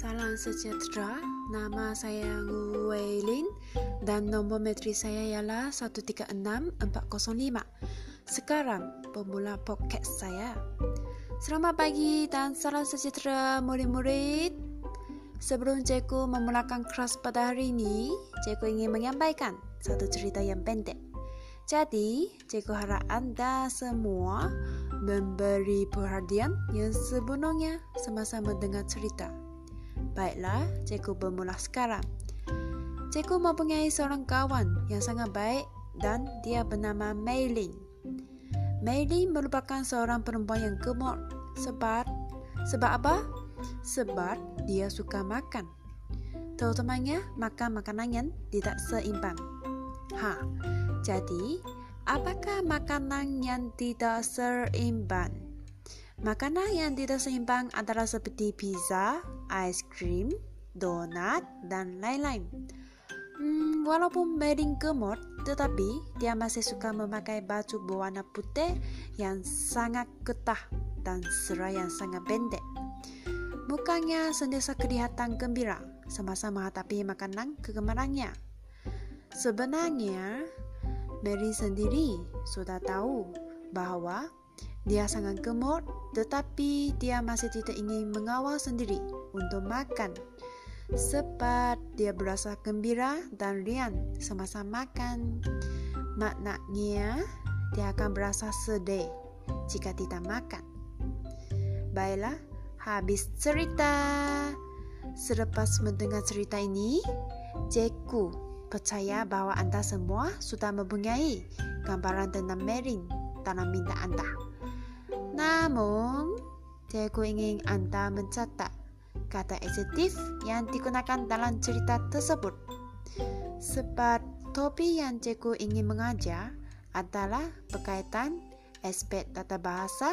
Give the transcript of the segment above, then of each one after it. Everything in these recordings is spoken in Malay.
sejahtera. Nama saya Wei Lin dan nombor metri saya ialah 136405. Sekarang pemula podcast saya. Selamat pagi dan salam sejahtera murid-murid. Sebelum cikgu memulakan kelas pada hari ini, cikgu ingin menyampaikan satu cerita yang pendek. Jadi, cikgu harap anda semua memberi perhatian yang sebenarnya semasa mendengar cerita. Baiklah, cikgu bermula sekarang. Cikgu mempunyai seorang kawan yang sangat baik dan dia bernama Mei Meilin merupakan seorang perempuan yang gemuk sebab sebab apa? Sebab dia suka makan. Terutamanya makan makanan yang tidak seimbang. Ha, jadi, apakah makanan yang tidak seimbang? Makanan yang tidak seimbang adalah seperti pizza, ais krim, donat, dan lain-lain. Hmm, walaupun Merin gemuk, tetapi dia masih suka memakai baju berwarna putih yang sangat getah dan serai yang sangat pendek. Mukanya sentiasa kelihatan gembira semasa menghadapi makanan kegemarannya. Sebenarnya, Mary sendiri sudah tahu bahawa dia sangat gemuk tetapi dia masih tidak ingin mengawal sendiri untuk makan sebab dia berasa gembira dan riang semasa makan. Maknanya, dia akan berasa sedih jika tidak makan. Baiklah, habis cerita. Selepas mendengar cerita ini, Jeku percaya bahawa anda semua sudah mempunyai gambaran tentang Merin dalam minta anda. Namun, cikgu ingin anda mencatat kata adjektif yang digunakan dalam cerita tersebut. Sebab topi yang cikgu ingin mengajar adalah berkaitan aspek tata bahasa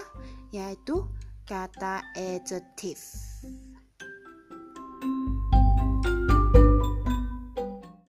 iaitu kata adjektif.